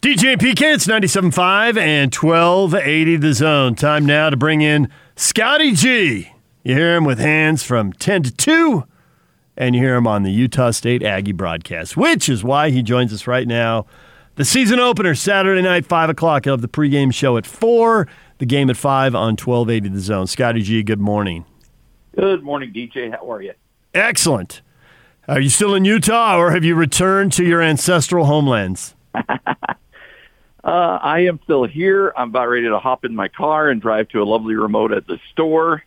DJ and PK, it's 97.5 and 1280 the zone. Time now to bring in Scotty G. You hear him with Hans from 10 to 2, and you hear him on the Utah State Aggie broadcast, which is why he joins us right now. The season opener, Saturday night, 5 o'clock. He'll have the pregame show at 4, the game at 5 on 1280 the zone. Scotty G, good morning. Good morning, DJ. How are you? Excellent. Are you still in Utah, or have you returned to your ancestral homelands? Uh, I am still here. I'm about ready to hop in my car and drive to a lovely remote at the store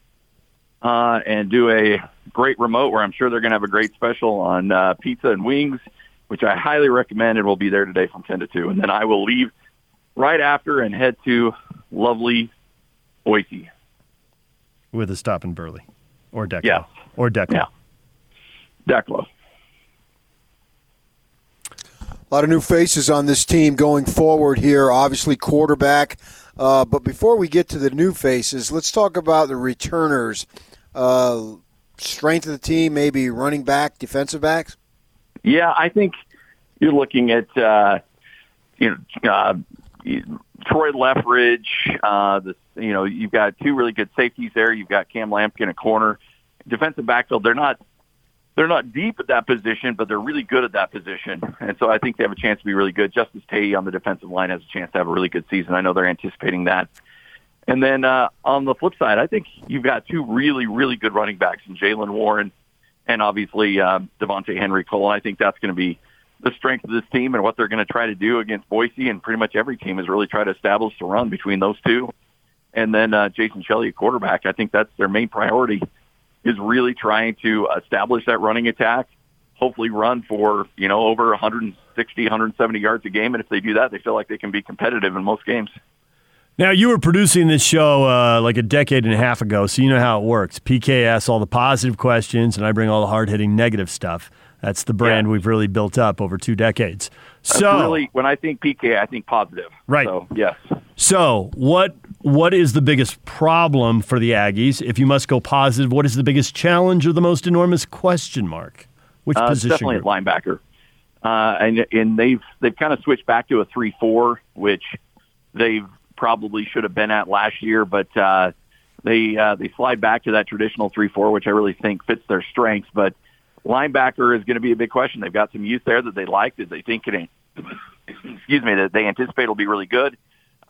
uh, and do a great remote where I'm sure they're going to have a great special on uh, pizza and wings, which I highly recommend and we'll be there today from 10 to 2. And then I will leave right after and head to lovely Boise. With a stop in Burley or Declo. Yes. Or Declo. Yeah. Declo. A lot of new faces on this team going forward here. Obviously, quarterback. Uh, but before we get to the new faces, let's talk about the returners. Uh, strength of the team, maybe running back, defensive backs. Yeah, I think you're looking at uh, you know uh, Troy Leftridge. Uh, the you know you've got two really good safeties there. You've got Cam Lampkin a corner. Defensive backfield, they're not they're not deep at that position, but they're really good at that position. And so I think they have a chance to be really good. Justice Tay on the defensive line has a chance to have a really good season. I know they're anticipating that. And then uh, on the flip side, I think you've got two really, really good running backs in Jaylen Warren and obviously uh, Devontae Henry Cole. And I think that's going to be the strength of this team and what they're going to try to do against Boise and pretty much every team is really try to establish the run between those two. And then uh, Jason Shelley, quarterback, I think that's their main priority is really trying to establish that running attack, hopefully run for, you know, over 160, 170 yards a game. And if they do that, they feel like they can be competitive in most games. Now, you were producing this show uh, like a decade and a half ago, so you know how it works. PK asks all the positive questions, and I bring all the hard hitting negative stuff. That's the brand yeah. we've really built up over two decades. So, really, when I think PK, I think positive. Right. So, yes. So, what what is the biggest problem for the Aggies? If you must go positive, what is the biggest challenge or the most enormous question mark? Which uh, position? Definitely group? linebacker. Uh, and and they've they've kind of switched back to a three four, which they've probably should have been at last year, but uh, they uh, they slide back to that traditional three four, which I really think fits their strengths. But linebacker is going to be a big question. They've got some youth there that they like, that they think can, excuse me, that they anticipate will be really good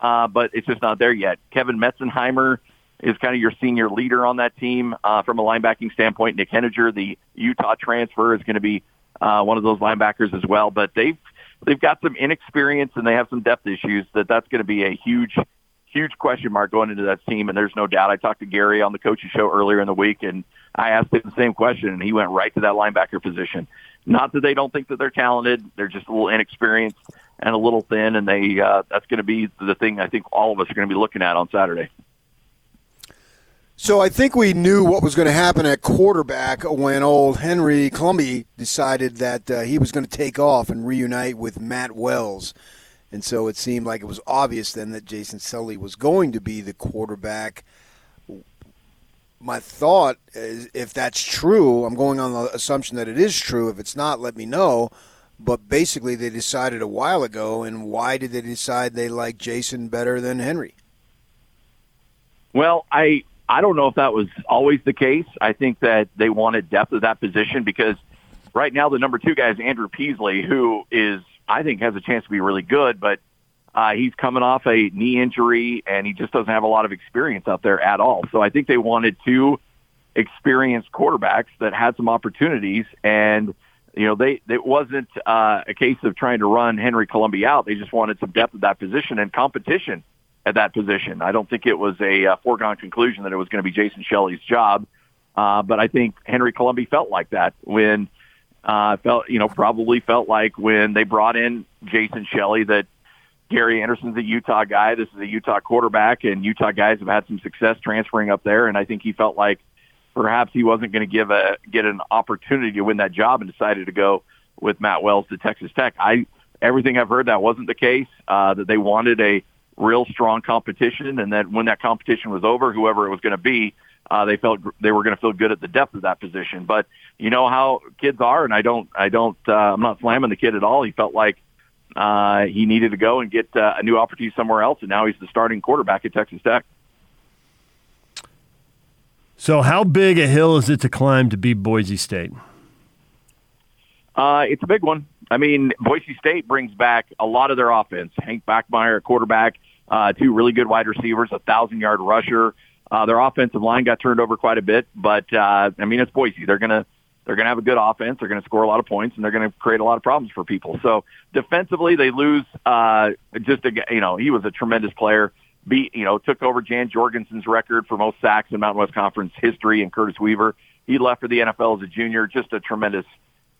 uh, but it's just not there yet. Kevin Meitzenheimer is kind of your senior leader on that team uh, from a linebacking standpoint. Nick Heninger, the Utah transfer, is going to be uh, one of those linebackers as well. But they've they've got some inexperience and they have some depth issues. That that's going to be a huge huge question mark going into that team. And there's no doubt. I talked to Gary on the coaching show earlier in the week, and I asked him the same question, and he went right to that linebacker position. Not that they don't think that they're talented; they're just a little inexperienced and a little thin, and they uh, that's going to be the thing I think all of us are going to be looking at on Saturday. So I think we knew what was going to happen at quarterback when old Henry Colombi decided that uh, he was going to take off and reunite with Matt Wells. And so it seemed like it was obvious then that Jason Shelley was going to be the quarterback. My thought is if that's true, I'm going on the assumption that it is true. If it's not, let me know but basically they decided a while ago. And why did they decide they like Jason better than Henry? Well, I I don't know if that was always the case. I think that they wanted depth of that position because right now the number two guy is Andrew Peasley, who is I think has a chance to be really good, but uh, he's coming off a knee injury and he just doesn't have a lot of experience out there at all. So I think they wanted two experienced quarterbacks that had some opportunities and you know, they it wasn't uh, a case of trying to run Henry Colombi out. They just wanted some depth at that position and competition at that position. I don't think it was a uh, foregone conclusion that it was going to be Jason Shelley's job, uh, but I think Henry Colombi felt like that when uh, felt you know probably felt like when they brought in Jason Shelley that Gary Anderson's a Utah guy. This is a Utah quarterback, and Utah guys have had some success transferring up there. And I think he felt like perhaps he wasn't going to give a get an opportunity to win that job and decided to go with Matt Wells to Texas Tech. I everything I've heard that wasn't the case. Uh, that they wanted a real strong competition, and that when that competition was over, whoever it was going to be, uh, they felt they were going to feel good at the depth of that position. But you know how kids are, and I don't, I don't, uh, I'm not slamming the kid at all. He felt like uh, he needed to go and get uh, a new opportunity somewhere else, and now he's the starting quarterback at Texas Tech. So, how big a hill is it to climb to beat Boise State? Uh, it's a big one. I mean, Boise State brings back a lot of their offense. Hank Bachmeier, quarterback, uh, two really good wide receivers, a thousand yard rusher. Uh, their offensive line got turned over quite a bit, but uh, I mean, it's Boise. They're gonna they're gonna have a good offense. They're gonna score a lot of points, and they're gonna create a lot of problems for people. So defensively, they lose. Uh, just a, you know, he was a tremendous player. Beat you know took over Jan Jorgensen's record for most sacks in Mountain West Conference history, and Curtis Weaver. He left for the NFL as a junior. Just a tremendous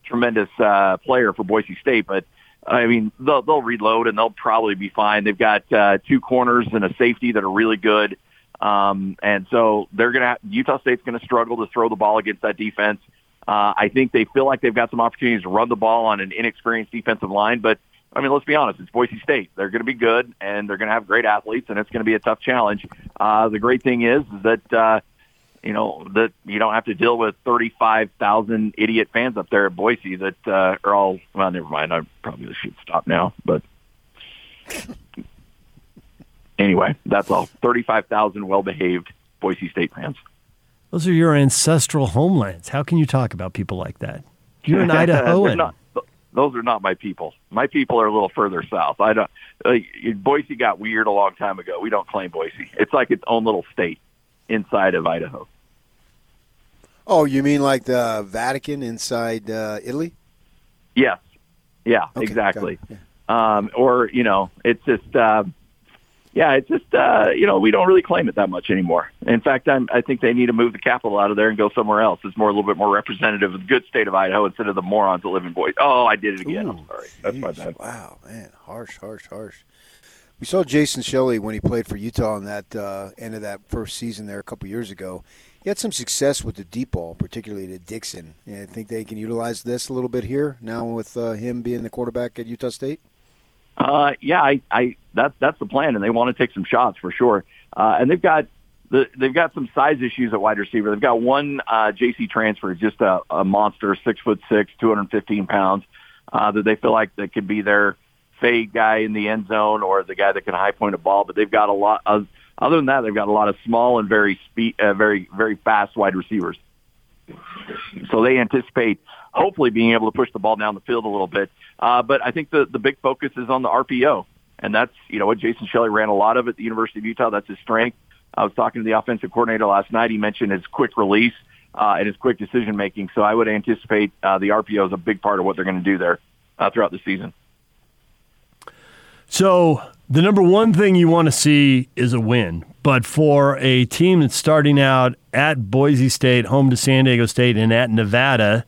tremendous uh, player for Boise State, but I mean they'll they'll reload and they'll probably be fine. They've got uh, two corners and a safety that are really good, um, and so they're gonna Utah State's gonna struggle to throw the ball against that defense. Uh, I think they feel like they've got some opportunities to run the ball on an inexperienced defensive line, but I mean, let's be honest. It's Boise State. They're going to be good, and they're going to have great athletes, and it's going to be a tough challenge. Uh, the great thing is, that uh, you know that you don't have to deal with 35,000 idiot fans up there at Boise that uh, are all well. Never mind. I probably should stop now. But anyway, that's all. 35,000 well-behaved Boise State fans. Those are your ancestral homelands. How can you talk about people like that? You're an Idahoan. Those are not my people. My people are a little further south. I don't. Uh, Boise got weird a long time ago. We don't claim Boise. It's like its own little state inside of Idaho. Oh, you mean like the Vatican inside uh, Italy? Yes. Yeah, okay, exactly. Yeah. Um, or, you know, it's just, uh, yeah, it's just, uh, you know, we don't really claim it that much anymore. In fact, I'm, I think they need to move the capital out of there and go somewhere else. It's more a little bit more representative of the good state of Idaho instead of the morons that live in Boise. Oh, I did it again. Ooh, I'm sorry. That's geez, my bad. Wow, man. Harsh, harsh, harsh. We saw Jason Shelley when he played for Utah in that uh, end of that first season there a couple years ago. He had some success with the deep ball, particularly to Dixon. I think they can utilize this a little bit here now with uh, him being the quarterback at Utah State. Uh, yeah, I, I that's that's the plan, and they want to take some shots for sure. Uh, and they've got the, they've got some size issues at wide receiver. They've got one uh, JC transfer, just a, a monster, six foot six, two hundred fifteen pounds, uh, that they feel like that could be their fade guy in the end zone or the guy that can high point a ball. But they've got a lot of other than that, they've got a lot of small and very speed, uh, very very fast wide receivers. So they anticipate hopefully being able to push the ball down the field a little bit. Uh, but I think the the big focus is on the RPO, and that's you know what Jason Shelley ran a lot of at the University of Utah. That's his strength. I was talking to the offensive coordinator last night. He mentioned his quick release uh, and his quick decision making. So I would anticipate uh, the RPO is a big part of what they're going to do there uh, throughout the season. So the number one thing you want to see is a win. But for a team that's starting out at Boise State, home to San Diego State, and at Nevada,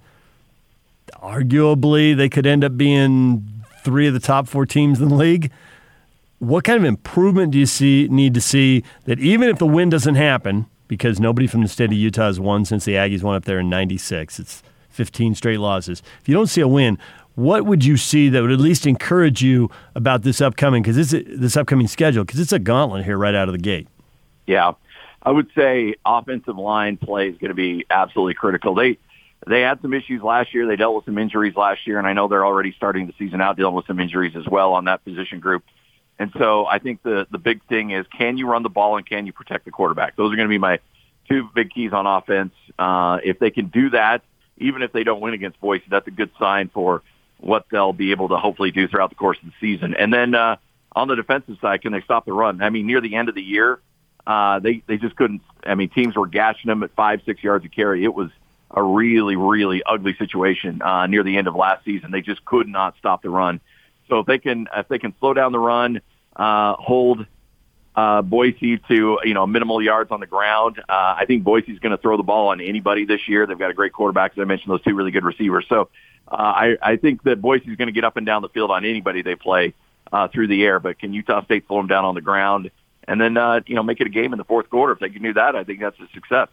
arguably they could end up being three of the top four teams in the league. What kind of improvement do you see need to see that even if the win doesn't happen, because nobody from the state of Utah has won since the Aggies went up there in '96, it's 15 straight losses. If you don't see a win, what would you see that would at least encourage you about this upcoming because this this upcoming schedule because it's a gauntlet here right out of the gate. Yeah, I would say offensive line play is going to be absolutely critical. They they had some issues last year. They dealt with some injuries last year, and I know they're already starting the season out dealing with some injuries as well on that position group. And so I think the the big thing is can you run the ball and can you protect the quarterback? Those are going to be my two big keys on offense. Uh, if they can do that, even if they don't win against Boise, that's a good sign for what they'll be able to hopefully do throughout the course of the season. And then uh, on the defensive side, can they stop the run? I mean, near the end of the year, uh, they they just couldn't. I mean, teams were gashing them at five, six yards of carry. It was a really, really ugly situation uh, near the end of last season. They just could not stop the run. So if they can, if they can slow down the run, uh, hold uh, Boise to you know minimal yards on the ground. Uh, I think Boise's going to throw the ball on anybody this year. They've got a great quarterback, as I mentioned, those two really good receivers. So uh, I, I think that Boise's going to get up and down the field on anybody they play uh, through the air. But can Utah State slow them down on the ground and then uh, you know make it a game in the fourth quarter? If they can do that, I think that's a success.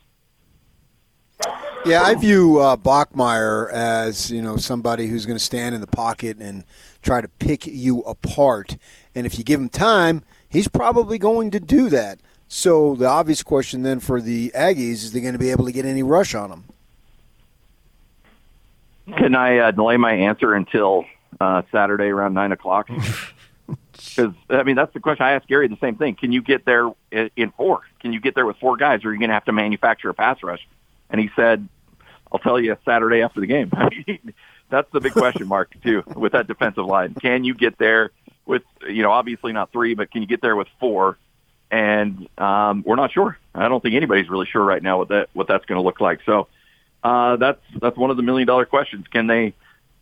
Yeah, I view uh, Bachmeier as you know somebody who's going to stand in the pocket and try to pick you apart. And if you give him time, he's probably going to do that. So the obvious question then for the Aggies is they going to be able to get any rush on him? Can I uh, delay my answer until uh, Saturday around nine o'clock. Because I mean, that's the question. I asked Gary the same thing. Can you get there in four? Can you get there with four guys, or are you going to have to manufacture a pass rush? And he said, "I'll tell you Saturday after the game." that's the big question mark too with that defensive line. Can you get there with you know obviously not three, but can you get there with four? And um, we're not sure. I don't think anybody's really sure right now what that what that's going to look like. So uh, that's that's one of the million dollar questions. Can they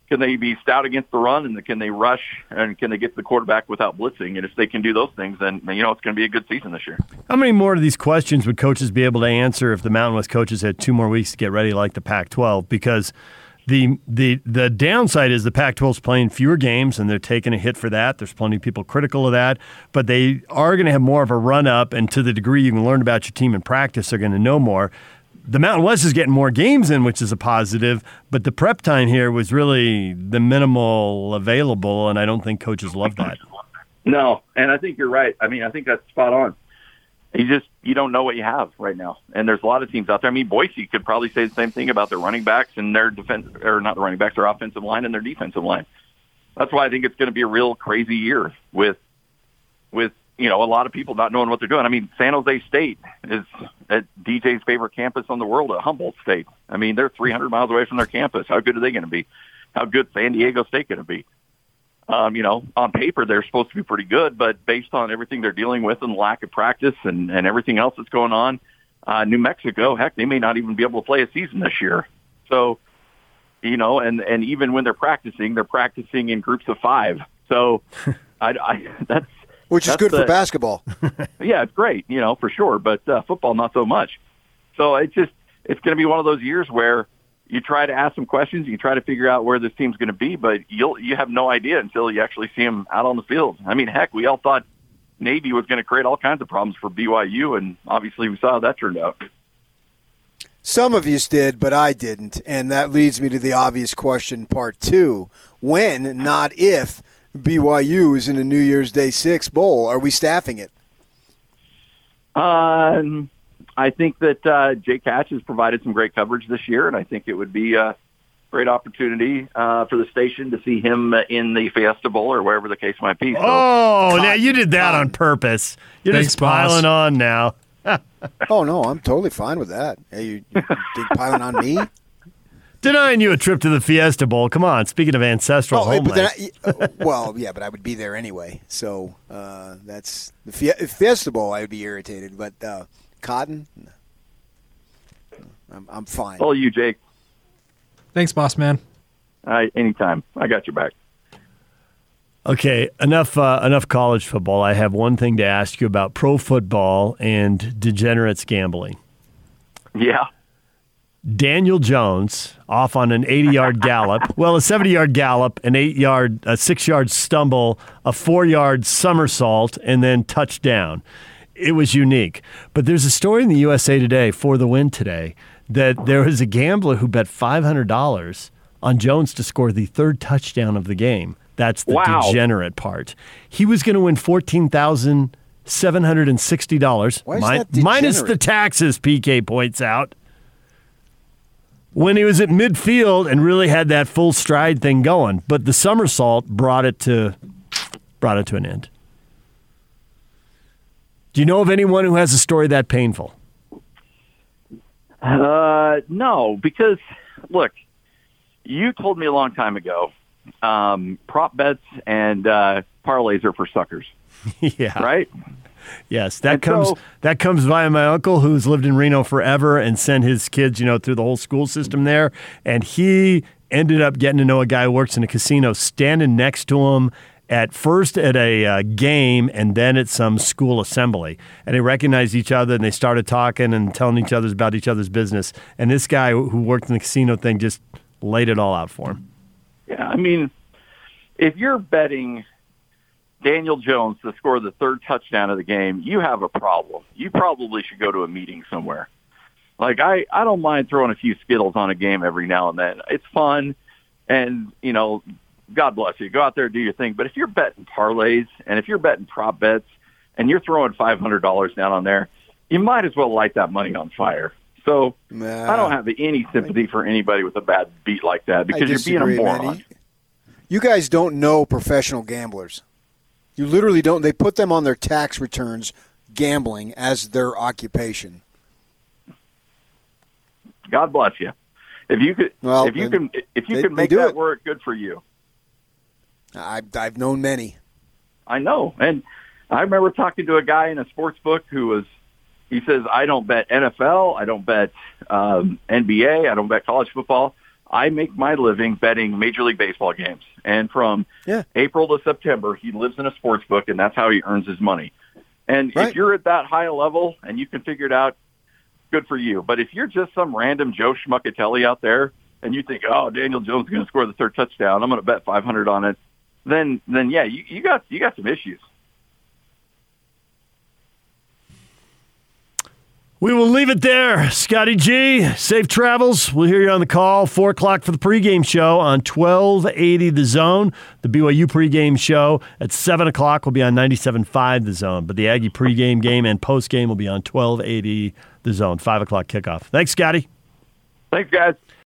can they be stout against the run and can they rush and can they get to the quarterback without blitzing? And if they can do those things, then you know it's going to be a good season this year. How many more of these questions would coaches be able to answer if the Mountain West coaches had two more weeks to get ready, like the Pac-12? Because the the the downside is the Pac-12 is playing fewer games and they're taking a hit for that. There's plenty of people critical of that, but they are going to have more of a run up, and to the degree you can learn about your team in practice, they're going to know more the Mountain West is getting more games in, which is a positive, but the prep time here was really the minimal available, and I don't think coaches love that. No, and I think you're right. I mean, I think that's spot on. You just you don't know what you have right now, and there's a lot of teams out there. I mean, Boise could probably say the same thing about their running backs and their defense, or not the running backs, their offensive line and their defensive line. That's why I think it's going to be a real crazy year with with you know, a lot of people not knowing what they're doing. I mean, San Jose State is at DJ's favorite campus on the world at Humboldt State. I mean, they're 300 miles away from their campus. How good are they going to be? How good San Diego State going to be? Um, you know, on paper they're supposed to be pretty good, but based on everything they're dealing with and lack of practice and, and everything else that's going on, uh, New Mexico, heck, they may not even be able to play a season this year. So, you know, and and even when they're practicing, they're practicing in groups of five. So, I, I that's which is good for basketball. yeah, it's great, you know, for sure, but uh, football not so much. So it's just it's going to be one of those years where you try to ask some questions, you try to figure out where this team's going to be, but you'll you have no idea until you actually see them out on the field. I mean, heck, we all thought Navy was going to create all kinds of problems for BYU, and obviously we saw how that turned out. Some of you did, but I didn't, and that leads me to the obvious question, part two: when, not if BYU is in a New Year's Day Six bowl. Are we staffing it? Um, I think that uh, Jake Hatch has provided some great coverage this year, and I think it would be a great opportunity uh, for the station to see him in the Fiesta Bowl or wherever the case might be. So, oh, now you did that on purpose. You're Thanks, just piling boss. on now. oh no, I'm totally fine with that. Hey, you, you piling on me? Denying you a trip to the Fiesta Bowl. Come on. Speaking of ancestral oh, homeland. I, uh, well, yeah, but I would be there anyway. So uh, that's the Fiesta Bowl. I would be irritated, but uh, Cotton, I'm, I'm fine. Oh, you, Jake. Thanks, boss man. Uh, anytime. I got your back. Okay, enough uh, enough college football. I have one thing to ask you about pro football and degenerates gambling. Yeah. Daniel Jones off on an 80 yard gallop. Well, a 70 yard gallop, an eight yard, a six yard stumble, a four yard somersault, and then touchdown. It was unique. But there's a story in the USA Today for the win today that there was a gambler who bet $500 on Jones to score the third touchdown of the game. That's the wow. degenerate part. He was going to win fourteen thousand seven hundred and sixty dollars, minus the taxes. PK points out when he was at midfield and really had that full stride thing going. But the somersault brought it to brought it to an end. Do you know of anyone who has a story that painful? Uh, no, because look, you told me a long time ago, um, prop bets and uh, parlays are for suckers. yeah. Right. Yes, that and comes so, that comes via my uncle who's lived in Reno forever and sent his kids, you know, through the whole school system there, and he ended up getting to know a guy who works in a casino, standing next to him at first at a uh, game and then at some school assembly. And they recognized each other and they started talking and telling each other about each other's business. And this guy who worked in the casino thing just laid it all out for him. Yeah, I mean, if you're betting Daniel Jones to score the third touchdown of the game, you have a problem. You probably should go to a meeting somewhere. Like I, I don't mind throwing a few skittles on a game every now and then. It's fun, and you know, God bless you. Go out there do your thing. But if you're betting parlays and if you're betting prop bets and you're throwing five hundred dollars down on there, you might as well light that money on fire. So nah, I don't have any sympathy for anybody with a bad beat like that because you're being a moron. You guys don't know professional gamblers. You literally don't. They put them on their tax returns gambling as their occupation. God bless you. If you could, Well, if you can, if you they- can make that it. work, good for you. I've I've known many. I know. And I remember talking to a guy in a sports book who was, he says, I don't bet NFL. I don't bet um, NBA. I don't bet college football. I make my living betting Major League Baseball games. And from Yeah. April to September, he lives in a sports book, and that's how he earns his money. And Right. if you're at that high a level and you can figure it out, good for you. But if you're just some random Joe Schmuckatelli out there and you think, oh, Daniel Jones is going to score the third touchdown, I'm going to bet 500 on it, then then yeah, you, you got you got some issues. We will leave it there. Scotty G, safe travels. We'll hear you on the call. 4 o'clock for the pregame show on 1280 The Zone. The BYU pregame show at 7 o'clock will be on 97.5 The Zone. But the Aggie pregame game and postgame will be on 1280 The Zone. 5 o'clock kickoff. Thanks, Scotty. Thanks, guys.